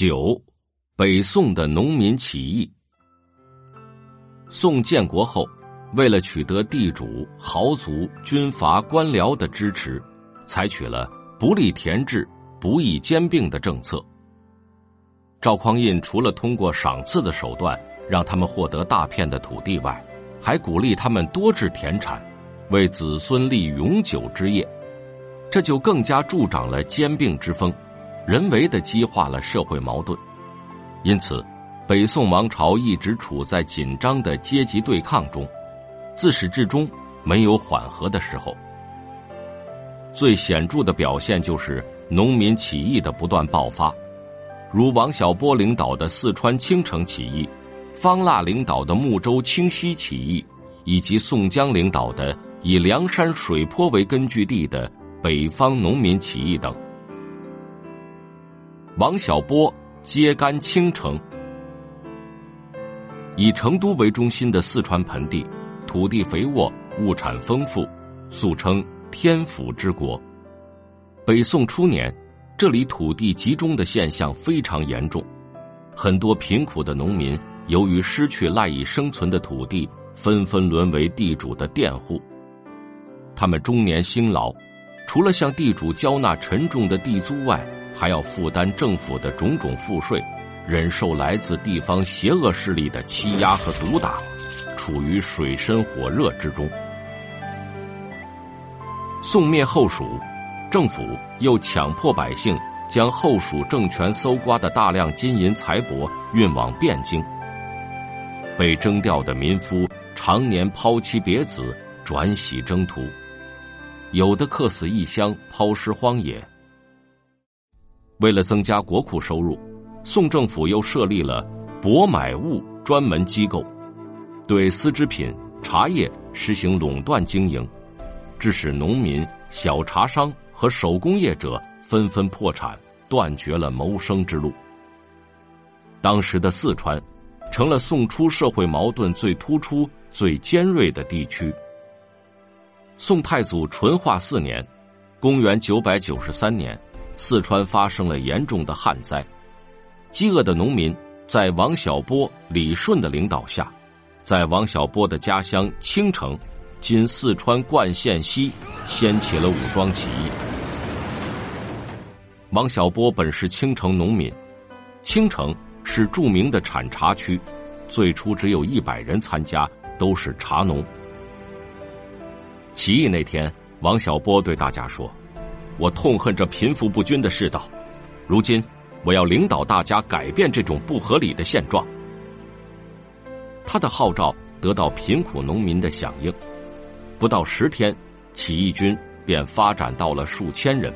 九，北宋的农民起义。宋建国后，为了取得地主、豪族、军阀、官僚的支持，采取了不利田制、不易兼并的政策。赵匡胤除了通过赏赐的手段让他们获得大片的土地外，还鼓励他们多置田产，为子孙立永久之业，这就更加助长了兼并之风。人为的激化了社会矛盾，因此，北宋王朝一直处在紧张的阶级对抗中，自始至终没有缓和的时候。最显著的表现就是农民起义的不断爆发，如王小波领导的四川青城起义，方腊领导的睦州清溪起义，以及宋江领导的以梁山水泊为根据地的北方农民起义等。王小波揭竿青城，以成都为中心的四川盆地，土地肥沃，物产丰富，素称天府之国。北宋初年，这里土地集中的现象非常严重，很多贫苦的农民由于失去赖以生存的土地，纷纷沦为地主的佃户。他们终年辛劳，除了向地主交纳沉重的地租外，还要负担政府的种种赋税，忍受来自地方邪恶势力的欺压和毒打，处于水深火热之中。宋灭后蜀，政府又强迫百姓将后蜀政权搜刮的大量金银财帛运往汴京。被征调的民夫常年抛妻别子，转徙征途，有的客死异乡，抛尸荒野。为了增加国库收入，宋政府又设立了博买物专门机构，对丝织品、茶叶实行垄断经营，致使农民、小茶商和手工业者纷纷破产，断绝了谋生之路。当时的四川，成了宋初社会矛盾最突出、最尖锐的地区。宋太祖淳化四年，公元九百九十三年。四川发生了严重的旱灾，饥饿的农民在王小波、李顺的领导下，在王小波的家乡青城（今四川灌县西）掀起了武装起义。王小波本是青城农民，青城是著名的产茶区，最初只有一百人参加，都是茶农。起义那天，王小波对大家说。我痛恨这贫富不均的世道，如今我要领导大家改变这种不合理的现状。他的号召得到贫苦农民的响应，不到十天，起义军便发展到了数千人。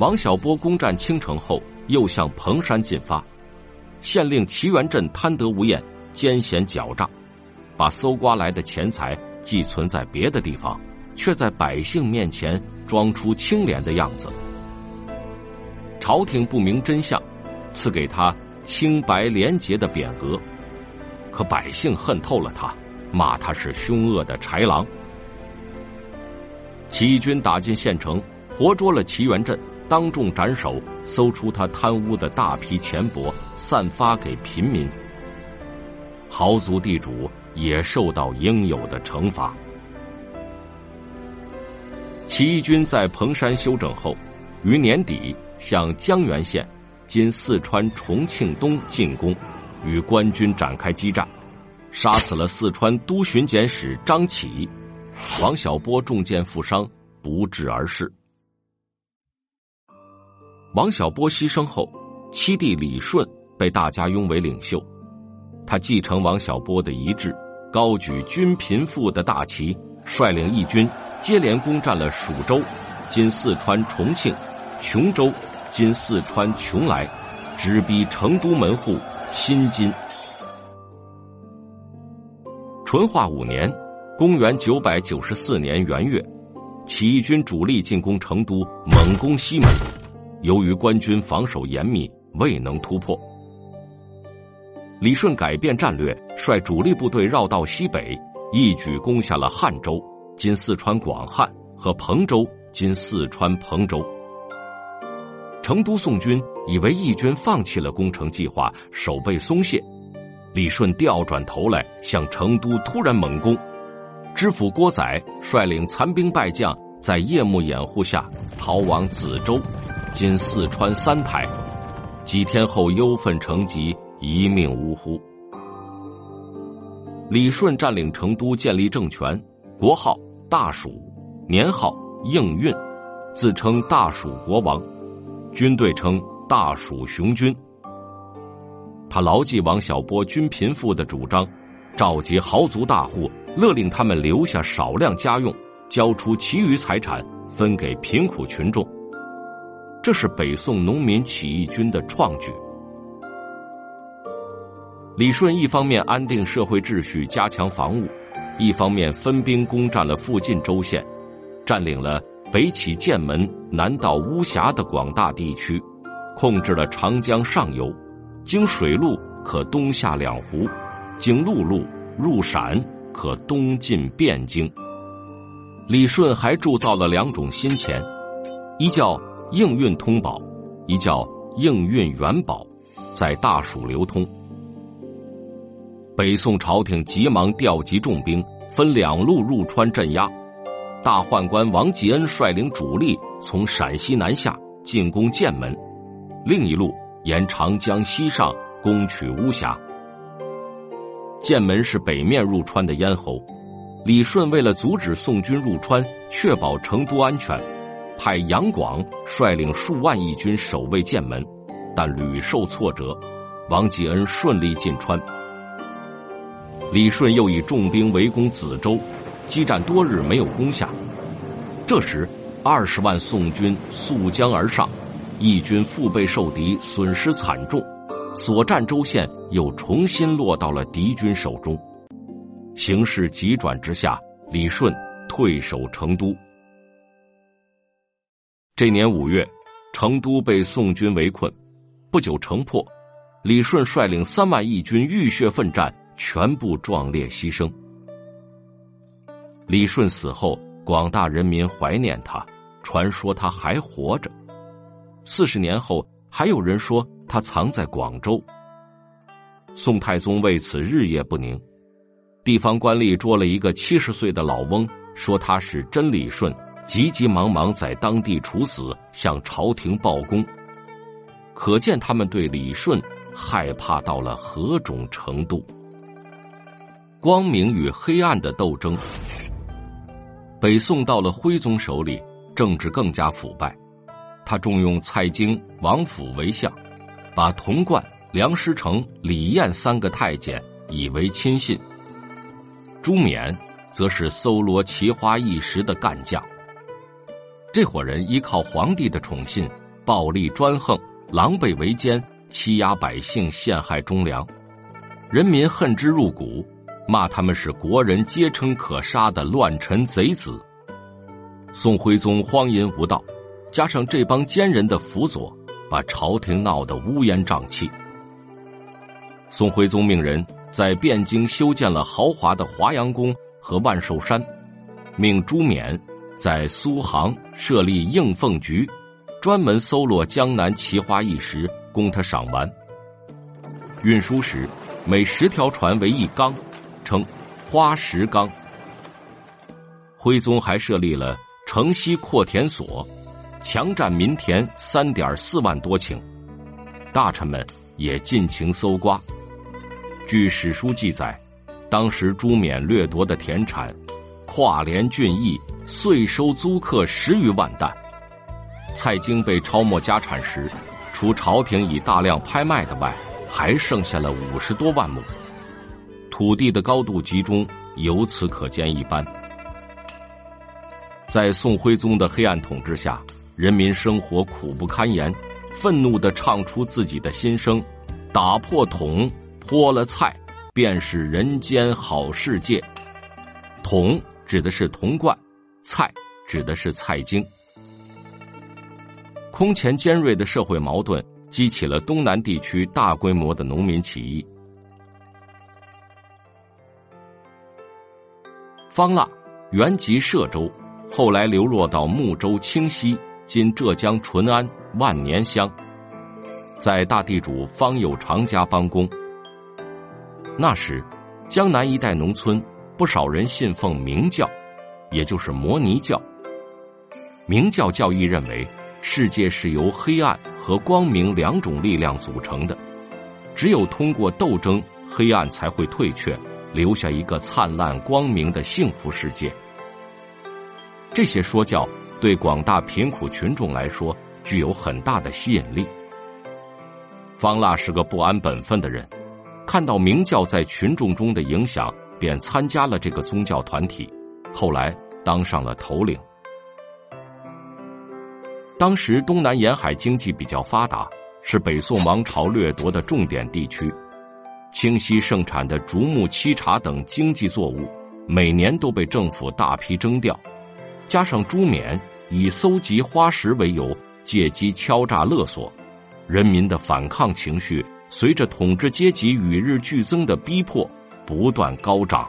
王小波攻占青城后，又向彭山进发，县令齐元振贪得无厌，奸险狡诈，把搜刮来的钱财寄存在别的地方。却在百姓面前装出清廉的样子。朝廷不明真相，赐给他清白廉洁的匾额，可百姓恨透了他，骂他是凶恶的豺狼。起义军打进县城，活捉了齐元振，当众斩首，搜出他贪污的大批钱帛，散发给平民。豪族地主也受到应有的惩罚。起义军在彭山休整后，于年底向江源县（今四川重庆东）进攻，与官军展开激战，杀死了四川都巡检使张启，王小波中箭负伤，不治而逝。王小波牺牲后，七弟李顺被大家拥为领袖，他继承王小波的遗志，高举均贫富的大旗。率领义军接连攻占了蜀州（今四川重庆）、琼州（今四川邛崃），直逼成都门户新津。淳化五年（公元994年元月），起义军主力进攻成都，猛攻西门，由于官军防守严密，未能突破。李顺改变战略，率主力部队绕道西北。一举攻下了汉州（今四川广汉）和彭州（今四川彭州）。成都宋军以为义军放弃了攻城计划，守备松懈。李顺调转头来向成都突然猛攻，知府郭载率领残兵败将，在夜幕掩护下逃往梓州（今四川三台）。几天后忧愤成疾，一命呜呼。李顺占领成都，建立政权，国号大蜀，年号应运，自称大蜀国王。军队称大蜀雄军。他牢记王小波均贫富的主张，召集豪族大户，勒令他们留下少量家用，交出其余财产分给贫苦群众。这是北宋农民起义军的创举。李顺一方面安定社会秩序，加强防务，一方面分兵攻占了附近州县，占领了。北起剑门，南到巫峡的广大地区，控制了长江上游，经水路可东下两湖，经陆路入陕可东进汴京。李顺还铸造了两种新钱，一叫应运通宝，一叫应运元宝，在大蜀流通。北宋朝廷急忙调集重兵，分两路入川镇压。大宦官王继恩率领主力从陕西南下进攻剑门，另一路沿长江西上攻取巫峡。剑门是北面入川的咽喉，李顺为了阻止宋军入川，确保成都安全，派杨广率领数万义军守卫剑门，但屡受挫折，王继恩顺利进川。李顺又以重兵围攻梓州。激战多日没有攻下，这时二十万宋军溯江而上，义军腹背受敌，损失惨重，所占州县又重新落到了敌军手中。形势急转直下，李顺退守成都。这年五月，成都被宋军围困，不久城破，李顺率领三万义军浴血奋战，全部壮烈牺牲。李顺死后，广大人民怀念他，传说他还活着。四十年后，还有人说他藏在广州。宋太宗为此日夜不宁，地方官吏捉了一个七十岁的老翁，说他是真李顺，急急忙忙在当地处死，向朝廷报功。可见他们对李顺害怕到了何种程度。光明与黑暗的斗争。北宋到了徽宗手里，政治更加腐败。他重用蔡京、王府为相，把童贯、梁师成、李彦三个太监以为亲信。朱冕则是搜罗奇花异石的干将。这伙人依靠皇帝的宠信，暴力专横，狼狈为奸，欺压百姓，陷害忠良，人民恨之入骨。骂他们是国人皆称可杀的乱臣贼子。宋徽宗荒淫无道，加上这帮奸人的辅佐，把朝廷闹得乌烟瘴气。宋徽宗命人在汴京修建了豪华的华阳宫和万寿山，命朱冕在苏杭设立应凤局，专门搜罗江南奇花异石供他赏玩。运输时，每十条船为一缸。称花石纲。徽宗还设立了城西扩田所，强占民田三点四万多顷，大臣们也尽情搜刮。据史书记载，当时朱冕掠夺的田产，跨连郡邑岁收租客十余万担。蔡京被抄没家产时，除朝廷已大量拍卖的外，还剩下了五十多万亩。土地的高度集中，由此可见一斑。在宋徽宗的黑暗统治下，人民生活苦不堪言，愤怒的唱出自己的心声：“打破桶，泼了菜，便是人间好世界。”桶指的是铜罐，菜指的是菜茎。空前尖锐的社会矛盾，激起了东南地区大规模的农民起义。方腊原籍歙州，后来流落到睦州、清溪，今浙江淳安万年乡，在大地主方有常家帮工。那时，江南一带农村不少人信奉明教，也就是摩尼教。明教教义认为，世界是由黑暗和光明两种力量组成的，只有通过斗争，黑暗才会退却，留下一个灿烂光明的幸福世界。这些说教对广大贫苦群众来说具有很大的吸引力。方腊是个不安本分的人，看到明教在群众中的影响，便参加了这个宗教团体，后来当上了头领。当时东南沿海经济比较发达，是北宋王朝掠夺的重点地区。清溪盛产的竹木、漆茶等经济作物，每年都被政府大批征调。加上朱冕以搜集花石为由，借机敲诈勒索，人民的反抗情绪随着统治阶级与日俱增的逼迫不断高涨。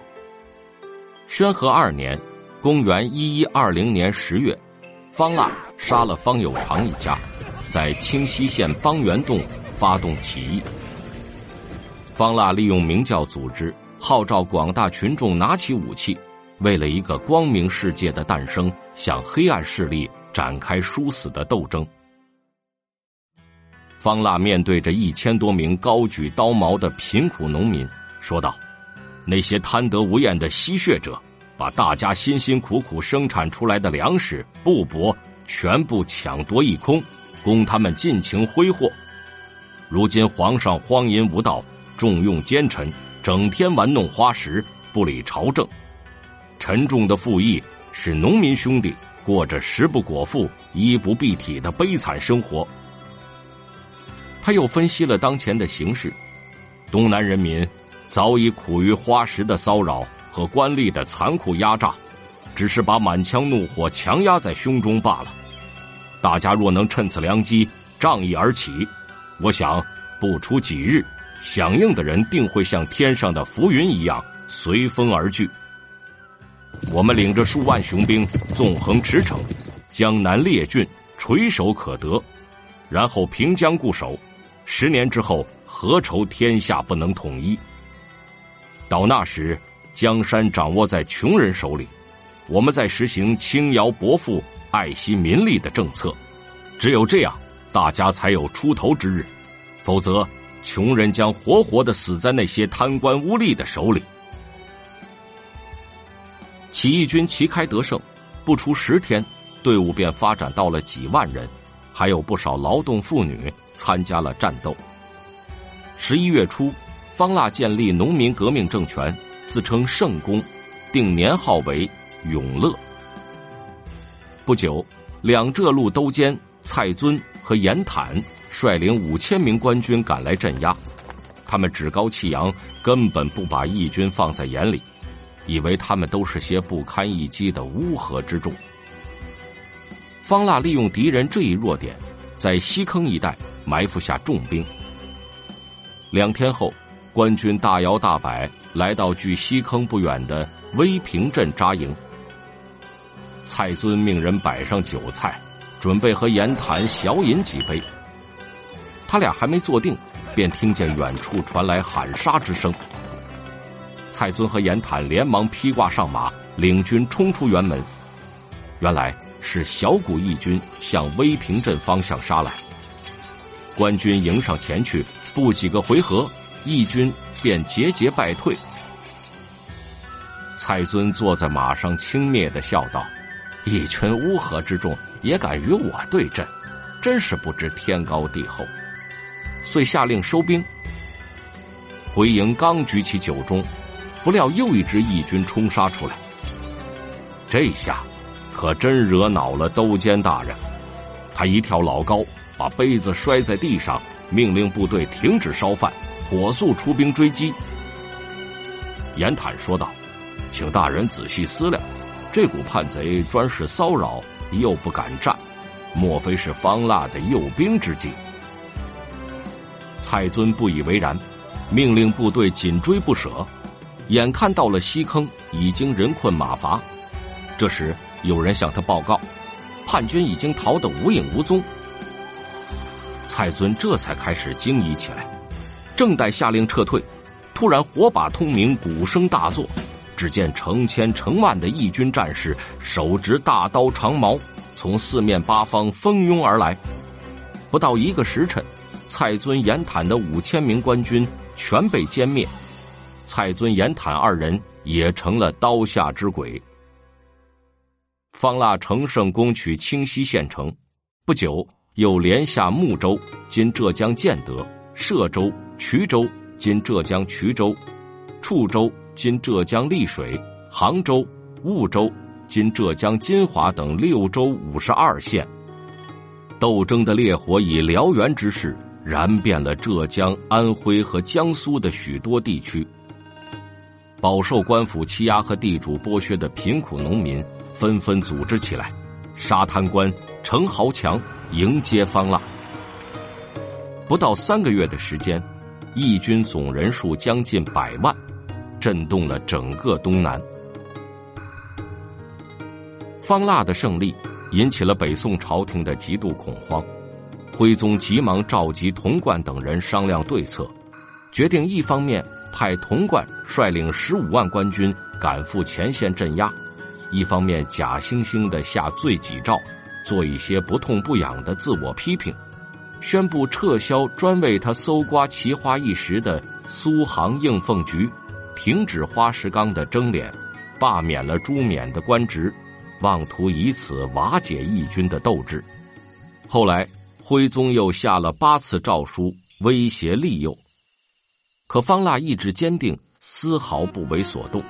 宣和二年，公元一一二零年十月。方腊杀了方有常一家，在清溪县方圆洞发动起义。方腊利用明教组织，号召广大群众拿起武器，为了一个光明世界的诞生，向黑暗势力展开殊死的斗争。方腊面对着一千多名高举刀矛的贫苦农民，说道：“那些贪得无厌的吸血者！”把大家辛辛苦苦生产出来的粮食、布帛全部抢夺一空，供他们尽情挥霍。如今皇上荒淫无道，重用奸臣，整天玩弄花石，不理朝政。沉重的赋役使农民兄弟过着食不果腹、衣不蔽体的悲惨生活。他又分析了当前的形势：东南人民早已苦于花石的骚扰。和官吏的残酷压榨，只是把满腔怒火强压在胸中罢了。大家若能趁此良机仗义而起，我想不出几日，响应的人定会像天上的浮云一样随风而去。我们领着数万雄兵纵横驰骋，江南列郡垂手可得，然后平江固守。十年之后，何愁天下不能统一？到那时。江山掌握在穷人手里，我们在实行轻徭薄赋、爱惜民力的政策，只有这样，大家才有出头之日，否则，穷人将活活的死在那些贪官污吏的手里。起义军旗开得胜，不出十天，队伍便发展到了几万人，还有不少劳动妇女参加了战斗。十一月初，方腊建立农民革命政权。自称圣公，定年号为永乐。不久，两浙路都监蔡尊和严坦率领五千名官军赶来镇压，他们趾高气扬，根本不把义军放在眼里，以为他们都是些不堪一击的乌合之众。方腊利用敌人这一弱点，在西坑一带埋伏下重兵。两天后。官军大摇大摆来到距西坑不远的威平镇扎营。蔡尊命人摆上酒菜，准备和严谈小饮几杯。他俩还没坐定，便听见远处传来喊杀之声。蔡尊和严坦连忙披挂上马，领军冲出辕门。原来是小股义军向威平镇方向杀来。官军迎上前去，不几个回合。义军便节节败退。蔡尊坐在马上，轻蔑的笑道：“一群乌合之众也敢与我对阵，真是不知天高地厚。”遂下令收兵。回营刚举起酒盅，不料又一支义军冲杀出来。这下可真惹恼了都监大人，他一跳老高，把杯子摔在地上，命令部队停止烧饭。火速出兵追击。严坦说道：“请大人仔细思量，这股叛贼专是骚扰，又不敢战，莫非是方腊的诱兵之计？”蔡尊不以为然，命令部队紧追不舍。眼看到了西坑，已经人困马乏。这时有人向他报告，叛军已经逃得无影无踪。蔡尊这才开始惊疑起来，正待下令撤退，突然火把通明，鼓声大作，只见成千成万的义军战士手执大刀长矛，从四面八方蜂拥而来。不到一个时辰，蔡尊、严坦的五千名官军全被歼灭，蔡尊、严坦二人也成了刀下之鬼。方腊乘胜攻取清溪县城，不久又连下睦州（今浙江建德）、歙州、衢州（今浙江衢州）、处州（今浙江丽水）、杭州、婺州（今浙江金华）等六州五十二县。斗争的烈火以燎原之势燃遍了浙江、安徽和江苏的许多地区。饱受官府欺压和地主剥削的贫苦农民。纷纷组织起来，杀贪官、城豪强，迎接方腊。不到三个月的时间，义军总人数将近百万，震动了整个东南。方腊的胜利引起了北宋朝廷的极度恐慌，徽宗急忙召集童贯等人商量对策，决定一方面派童贯率领十五万官军赶赴前线镇压。一方面假惺惺的下罪己诏，做一些不痛不痒的自我批评，宣布撤销专为他搜刮奇花异石的苏杭应凤局，停止花石纲的征敛，罢免了朱冕的官职，妄图以此瓦解义军的斗志。后来徽宗又下了八次诏书威胁利诱，可方腊意志坚定，丝毫不为所动。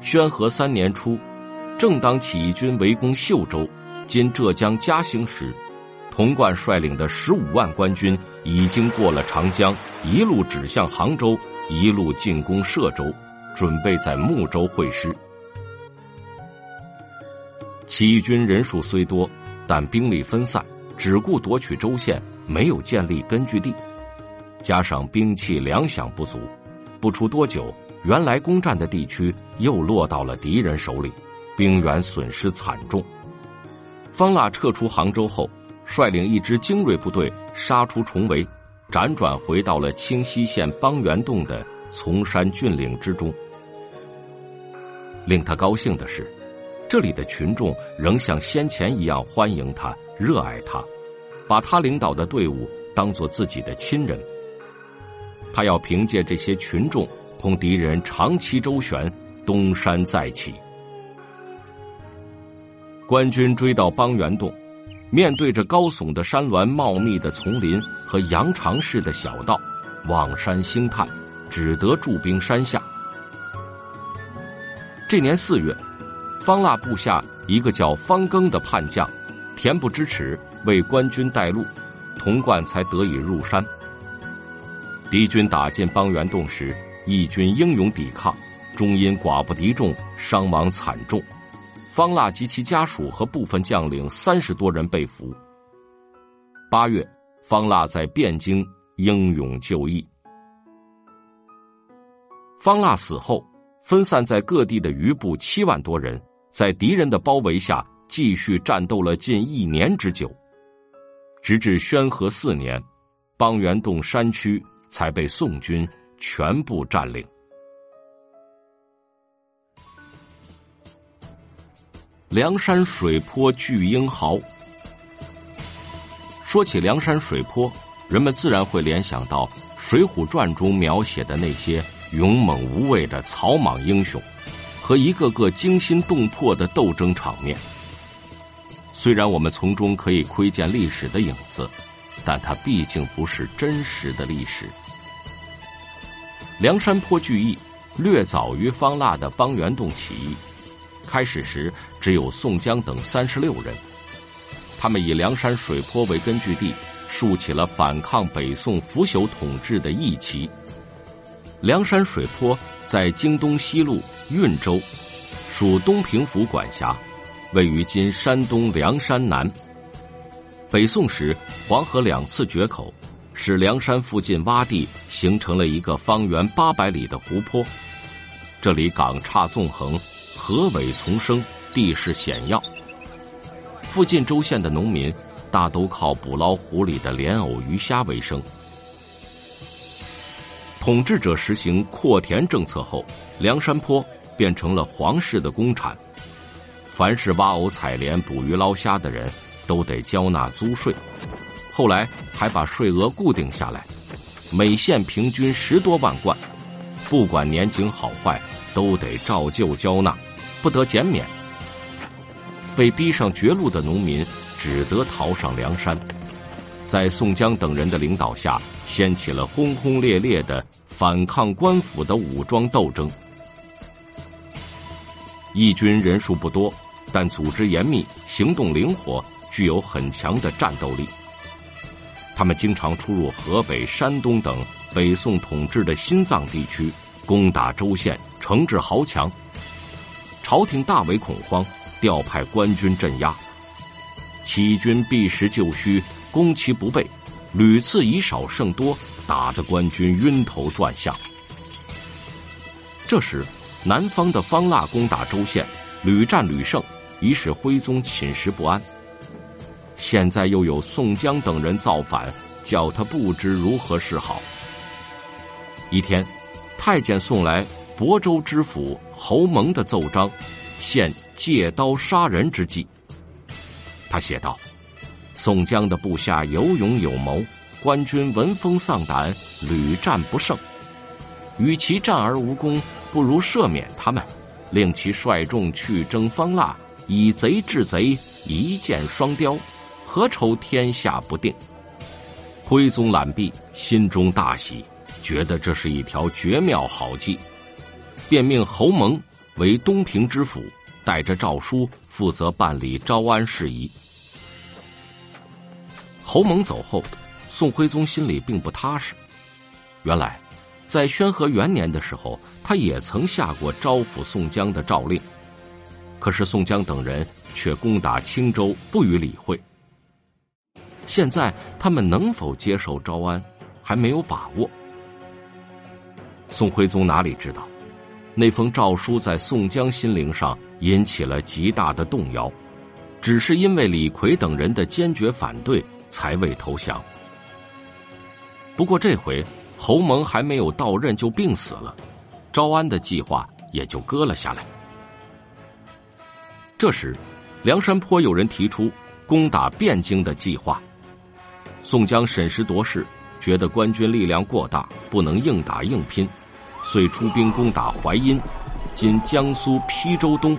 宣和三年初，正当起义军围攻秀州（今浙江嘉兴）时，童贯率领的十五万官军已经过了长江，一路指向杭州，一路进攻歙州，准备在睦州会师。起义军人数虽多，但兵力分散，只顾夺取州县，没有建立根据地，加上兵器粮饷不足，不出多久。原来攻占的地区又落到了敌人手里，兵员损失惨重。方腊撤出杭州后，率领一支精锐部队杀出重围，辗转回到了清溪县邦元洞的丛山峻岭之中。令他高兴的是，这里的群众仍像先前一样欢迎他、热爱他，把他领导的队伍当做自己的亲人。他要凭借这些群众。同敌人长期周旋，东山再起。官军追到邦元洞，面对着高耸的山峦、茂密的丛林和羊肠式的小道，望山兴叹，只得驻兵山下。这年四月，方腊部下一个叫方庚的叛将，恬不知耻，为官军带路，童贯才得以入山。敌军打进邦元洞时。义军英勇抵抗，终因寡不敌众，伤亡惨重。方腊及其家属和部分将领三十多人被俘。八月，方腊在汴京英勇就义。方腊死后，分散在各地的余部七万多人，在敌人的包围下继续战斗了近一年之久，直至宣和四年，邦元洞山区才被宋军。全部占领。梁山水泊巨英豪。说起梁山水泊，人们自然会联想到《水浒传》中描写的那些勇猛无畏的草莽英雄，和一个个惊心动魄的斗争场面。虽然我们从中可以窥见历史的影子，但它毕竟不是真实的历史。梁山泊聚义略早于方腊的邦元洞起义，开始时只有宋江等三十六人，他们以梁山水泊为根据地，竖起了反抗北宋腐朽统治的义旗。梁山水泊在京东西路运州，属东平府管辖，位于今山东梁山南。北宋时黄河两次决口。使梁山附近洼地形成了一个方圆八百里的湖泊，这里港岔纵横，河尾丛生，地势险要，附近州县的农民大都靠捕捞湖里的莲藕、鱼虾为生。统治者实行扩田政策后，梁山坡变成了皇室的公产。凡是挖藕、采莲、捕鱼、捞虾的人，都得交纳租税。后来还把税额固定下来，每县平均十多万贯，不管年景好坏，都得照旧交纳，不得减免。被逼上绝路的农民只得逃上梁山，在宋江等人的领导下，掀起了轰轰烈烈的反抗官府的武装斗争。义军人数不多。但组织严密，行动灵活，具有很强的战斗力。他们经常出入河北、山东等北宋统治的心脏地区，攻打州县，惩治豪强。朝廷大为恐慌，调派官军镇压。起义军避实就虚，攻其不备，屡次以少胜多，打得官军晕头转向。这时，南方的方腊攻打州县，屡战屡胜。已使徽宗寝食不安。现在又有宋江等人造反，叫他不知如何是好。一天，太监送来亳州知府侯蒙的奏章，现借刀杀人之计。他写道：“宋江的部下有勇有谋，官军闻风丧胆，屡战不胜。与其战而无功，不如赦免他们，令其率众去征方腊。”以贼制贼，一箭双雕，何愁天下不定？徽宗览毕，心中大喜，觉得这是一条绝妙好计，便命侯蒙为东平知府，带着诏书负责办理招安事宜。侯蒙走后，宋徽宗心里并不踏实。原来，在宣和元年的时候，他也曾下过招抚宋江的诏令。可是宋江等人却攻打青州，不予理会。现在他们能否接受招安，还没有把握。宋徽宗哪里知道，那封诏书在宋江心灵上引起了极大的动摇，只是因为李逵等人的坚决反对，才未投降。不过这回侯蒙还没有到任就病死了，招安的计划也就搁了下来。这时，梁山坡有人提出攻打汴京的计划。宋江审时度势，觉得官军力量过大，不能硬打硬拼，遂出兵攻打淮阴（今江苏邳州东），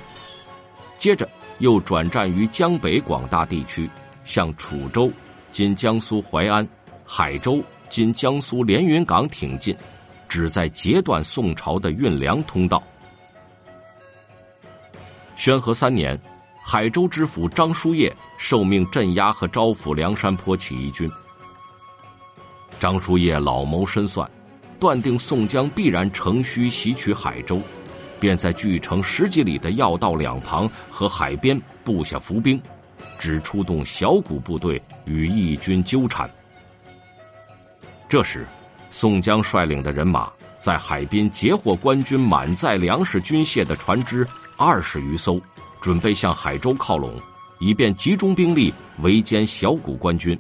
接着又转战于江北广大地区，向楚州（今江苏淮安）、海州（今江苏连云港）挺进，旨在截断宋朝的运粮通道。宣和三年，海州知府张叔夜受命镇压和招抚梁山坡起义军。张叔夜老谋深算，断定宋江必然乘虚袭取海州，便在距城十几里的要道两旁和海边布下伏兵，只出动小股部队与义军纠缠。这时，宋江率领的人马在海滨截获官军满载粮食军械的船只。二十余艘，准备向海州靠拢，以便集中兵力围歼小股官军。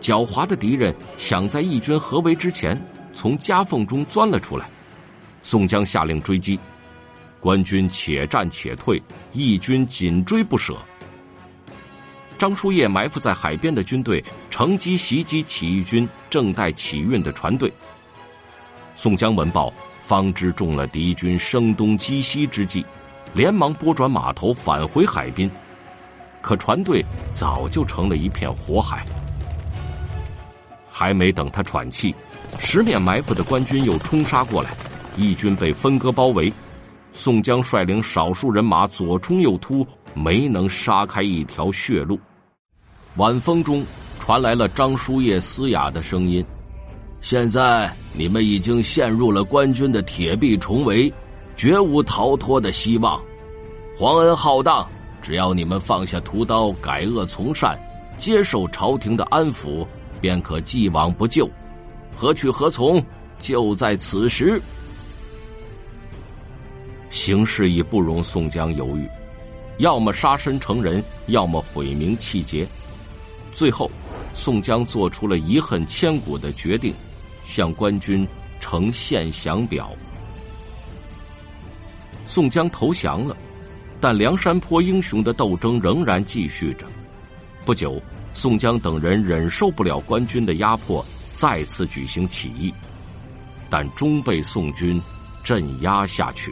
狡猾的敌人抢在义军合围之前，从夹缝中钻了出来。宋江下令追击，官军且战且退，义军紧追不舍。张叔夜埋伏在海边的军队乘机袭击起义军正待起运的船队。宋江闻报。方知中了敌军声东击西之计，连忙拨转马头返回海滨，可船队早就成了一片火海。还没等他喘气，十面埋伏的官军又冲杀过来，义军被分割包围。宋江率领少数人马左冲右突，没能杀开一条血路。晚风中传来了张叔夜嘶哑的声音。现在你们已经陷入了官军的铁壁重围，绝无逃脱的希望。皇恩浩荡，只要你们放下屠刀，改恶从善，接受朝廷的安抚，便可既往不咎。何去何从，就在此时。形势已不容宋江犹豫，要么杀身成仁，要么毁名气节。最后，宋江做出了遗恨千古的决定，向官军呈献降表。宋江投降了，但梁山坡英雄的斗争仍然继续着。不久，宋江等人忍受不了官军的压迫，再次举行起义，但终被宋军镇压下去。